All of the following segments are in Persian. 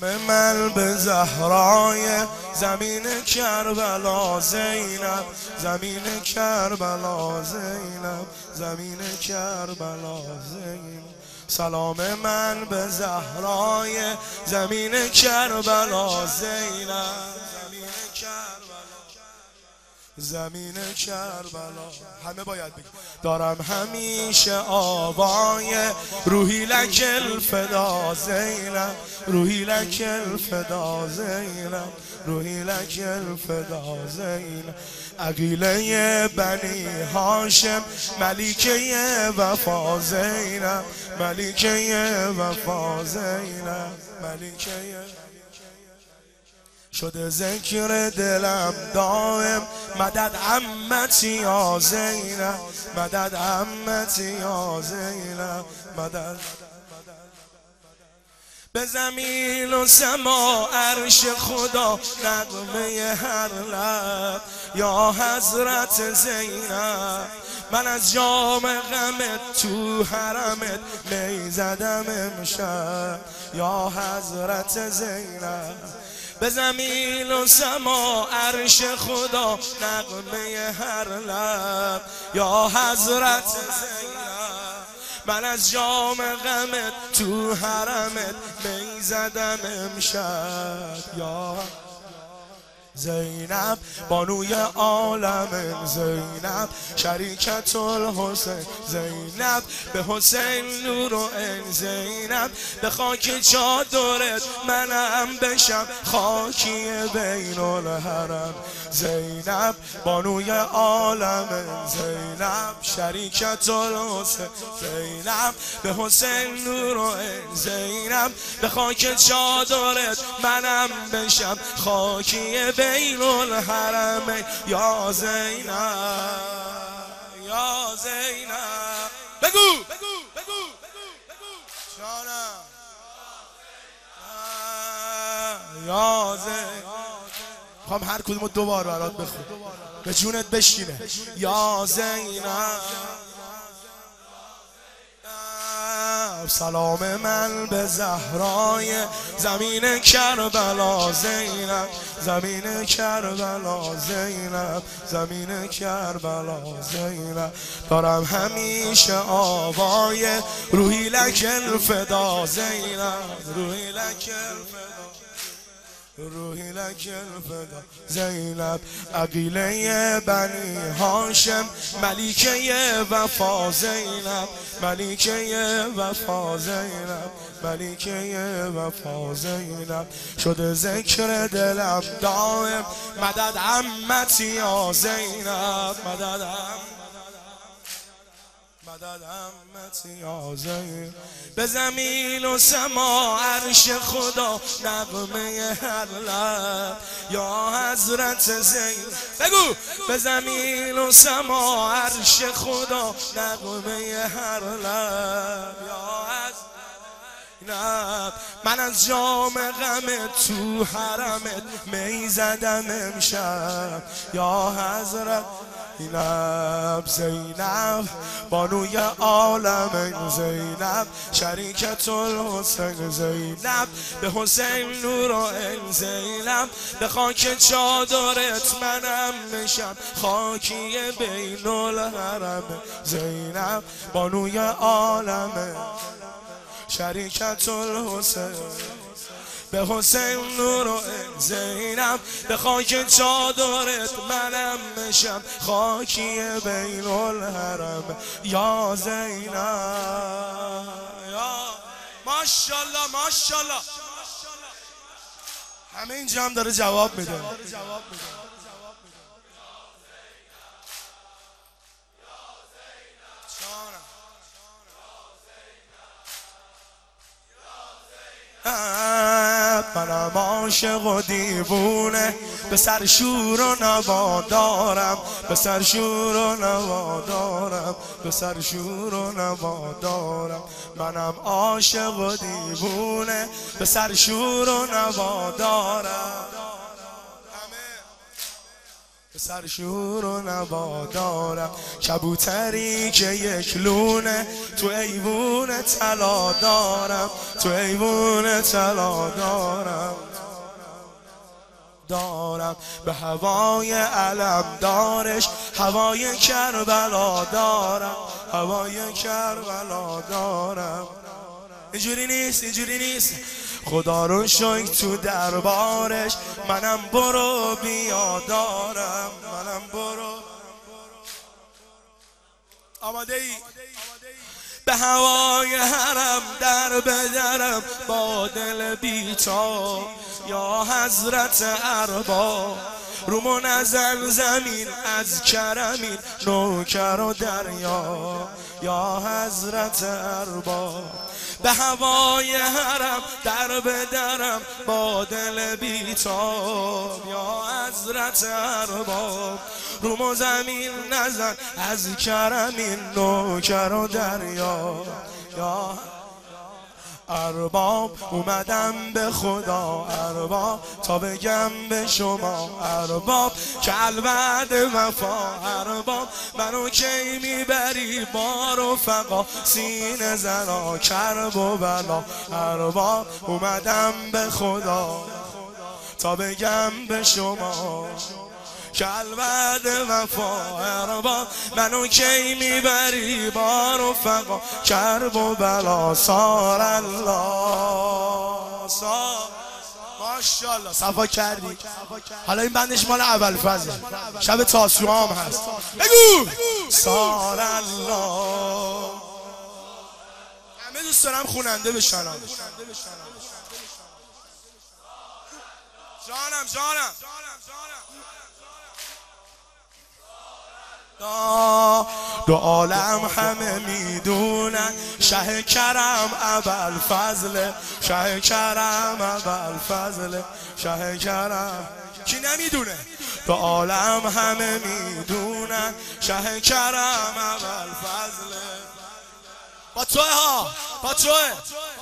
سلام من به زهرای زمین کربلا زینب زمین کربلا زینب زمین کربلا زینب. سلام من به زهرای زمین کربلا زینب. زمین کربلا. همه باید بگیم. دارم همیشه آوای روحی لکل فدا زینم روحی لکل فدا زینم روحی لکل فدا زینم عقیله بنی هاشم ملیکه وفا زینم ملیکه وفا زینم ملیکه شده ذکر دلم دائم مدد عمتی یا زینب مدد عمتی یا زینب مدد به زمین و سما عرش خدا نقمه هر لب. یا حضرت زینب من از جام غمت تو حرمت می زدم امشب. یا حضرت زینب به زمین و سما عرش خدا نقمه هر لب. یا حضرت من از جام غمت تو حرمت می زدم یا زینب بانوی عالم زینب شریکت الحسین زینب به حسین نور و این زینب به خاک چادرت منم بشم خاکی بین الحرم. زینب بانوی عالم زینب شریکت الحسین زینب به حسین نور و این زینب به خاک چادرت منم بشم خاکی بین بین الحرم یا زینب یا زینب بگو! بگو! بگو! یا زینب خواهم هر کدوم دو بار برات بخون به جونت بشینه. یا زینب سلام من به زهرای زمین کربلا زینب. زمین کربلا زینب. زمین کربلا زینب. دارم همیشه آوای روحی لکل فدا زینب. روحی لکل فدا روحی لکل فدا زینب عقیله بنی هاشم ملیکه وفا زینب ملیکه وفا زینب ملیکه وفا زینب. شده ذکر دلم دائم مدد عمتی یا زینب مدد عمتی مدد امتی به زمین و سما عرش خدا نغمه هر لب. یا حضرت زین بگو. به زمین و سما عرش خدا نغمه هر لب. یا حضرت من از جام غم تو حرمت می زدم امشب. یا حضرت زینب زینب بانوی عالم زینب شریکت الحسین زینب به حسین نور و زینب به خاک چادرت منم میشم خاکی بین الحرم زینب بانوی عالم شریکت الحسین به حسین نور و زینب. به خاک چادرت منم مشم خاکی بین الحرم. یا زینب. یا ماشالله ماشالله همه اینجا هم داره جواب میده. منم عاشق و دیوونه. به سر شور و نوا دارم. به سر شور و نوا دارم. به سر شور و نوا دارم. منم عاشق و دیوونه. به سر شور و نوا دارم. سر شور و نوا دارم. کبوتری که یک لونه تو ایوون طلا دارم. تو ایوون طلا دارم. دارم. به هوای علم دارش. هوای کربلا دارم. هوای کربلا دارم. اینجوری نیست اینجوری نیست. خدا رو شکر تو دربارش منم برو بیا دارم به هوای حرم در بدرم با دل بیتا یا حضرت اربا رو منزل زمین از کرمین نوکر و دریا. یا حضرت اربا به هوای حرم در بدرم با دل بیتاب یا حضرت ارباب رو زمین نزن از کرمین نوکر و دریا. یا ارباب اومدم به خدا ارباب. تا بگم به شما ارباب. الوعد وفا ارباب. منو کی می‌بری؟ با رفقا سین زنا کرب و بلا. ارباب اومدم به خدا. تا بگم به شما. کلبد وفا اربا منو کی می‌بری؟ با رفقا کرب و بلا سار الله. ماشاءالله صفا کردی. حالا این بندش مال اول فضل شب تاسوعا هم هست. بگو! سار الله. همه دوست دارم خوننده بشنم. جانم جانم. دو عالم همه می‌دونن شه کرم اول فضل شه کرم اول فضل شه کرم. کی نمی‌دونه؟ دو عالم همه می‌دونن شه کرم اول فضل با توه ها با توه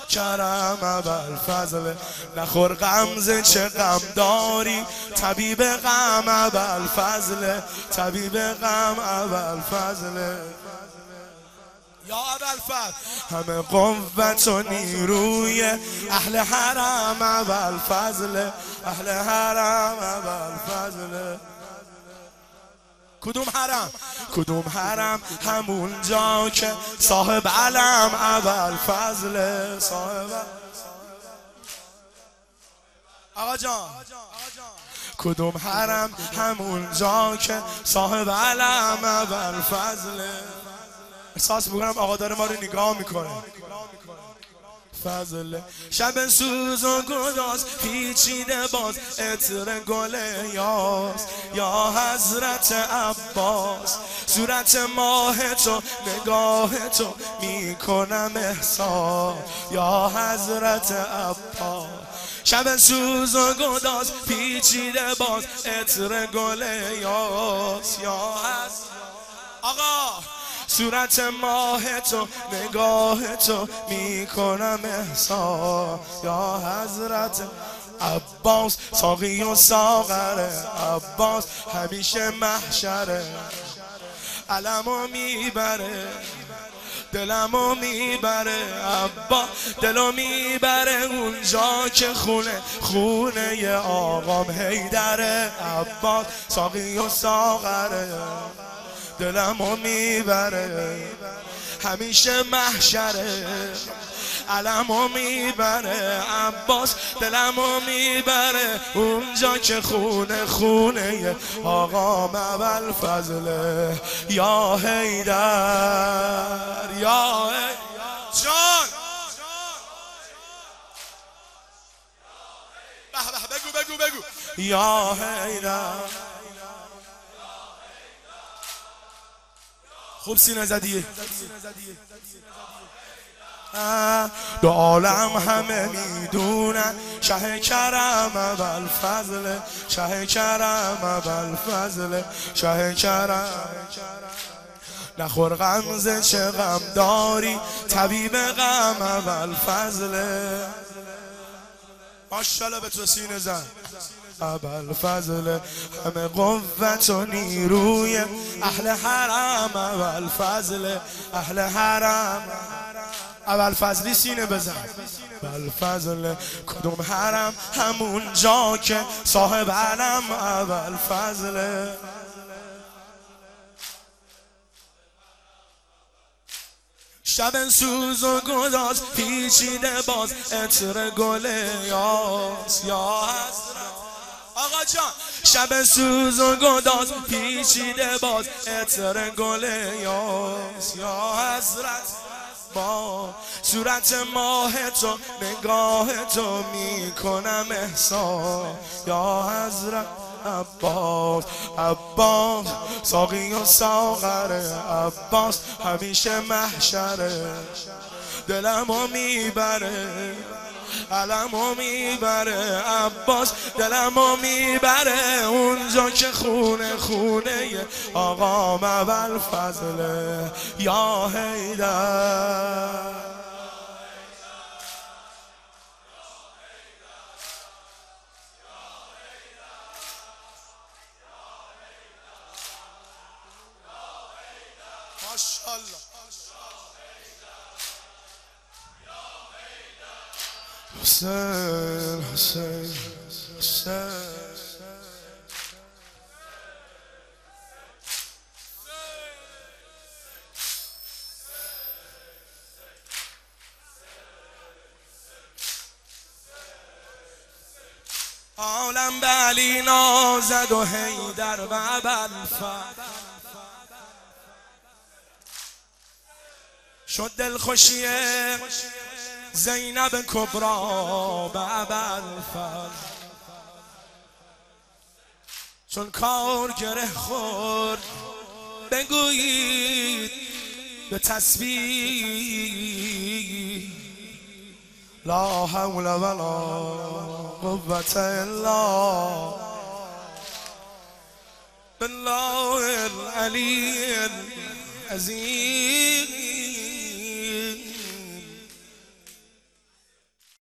کرم اول فضل. نخور غمزه چه غم داری؟ طبیب غم اول فضل. طبیب غم اول فضل. یا اول فضل. همه قوت و نیروی اهل حرم اول فضل. اهل حرم اول فضل. کدوم حرم؟ کدوم حرم؟ همون جا که صاحب علم اول فضل صاحب آقا جان. کدوم حرم؟ همون جا که صاحب علم اول فضل. احساس بکنم آقا داره ما رو نگاه می‌کنه. فضل شب سوز و گداز پیچیده باز اتر گل یاس. یا حضرت عباس صورت ماه تو نگاه تو می‌کنم احساس. یا حضرت عباس شب سوز و گداز پیچیده باز اتر گل یاس. یا حضرت آقا! صورت ماه تو نگاه تو می‌کنم احساس. یا حضرت عباس ساقی و ساغره عباس همیشه محشره علمو می‌بره دلمو می‌بره. عبا دلو می‌بره اونجا که خونه خونه آقام هیدره عباس ساقی و ساغره دلمو می‌بره. همیشه محشره. علمو می‌بره. عباس دلمو می‌بره. اونجا که خونه خونه آقا اول فضله. یا هیدر یا جان. بگو بگو بگو. یا هیدر خوب سینه زدیه. دو عالم همه می‌دونن شه کرم اول فضل شه کرم اول فضل شه کرم. نخور غمزه چه غم داری طبیب غم اول فضله. ماشالله به تو سینه زن ابل فضل همه قوت و نیروی اهل حرم ابل فضل اهل حرم. اول فضلی سینه بزن. اول فضل کدوم حرم؟ همون جا که صاحب علم. اول فضل. شب سوز و گداز پیچیده باز اتر گل یاس یا حضرت آقا جان شب سوز و گداز پیچیده باز اتر گل یاس. یا حضرت با صورت ماه تو نگاه تو می‌کنم احسان یا حضرت عباس عباس ساقی و ساغره عباس همیشه محشره دلمو می‌بره. علمو می‌بره عباس دلمو می‌بره اونجا که خونه خونه آقا مول فضله. یا حیدر. ماشاءالله. حسین حسین عالم به علی نازد و حیدر و ابوالفضل شد دلخوشی زینب کبرا به ابوالفضل چون کار گره خورد بگویید به تسبیح. لا حول ولا قوة الا بالله العلي العظيم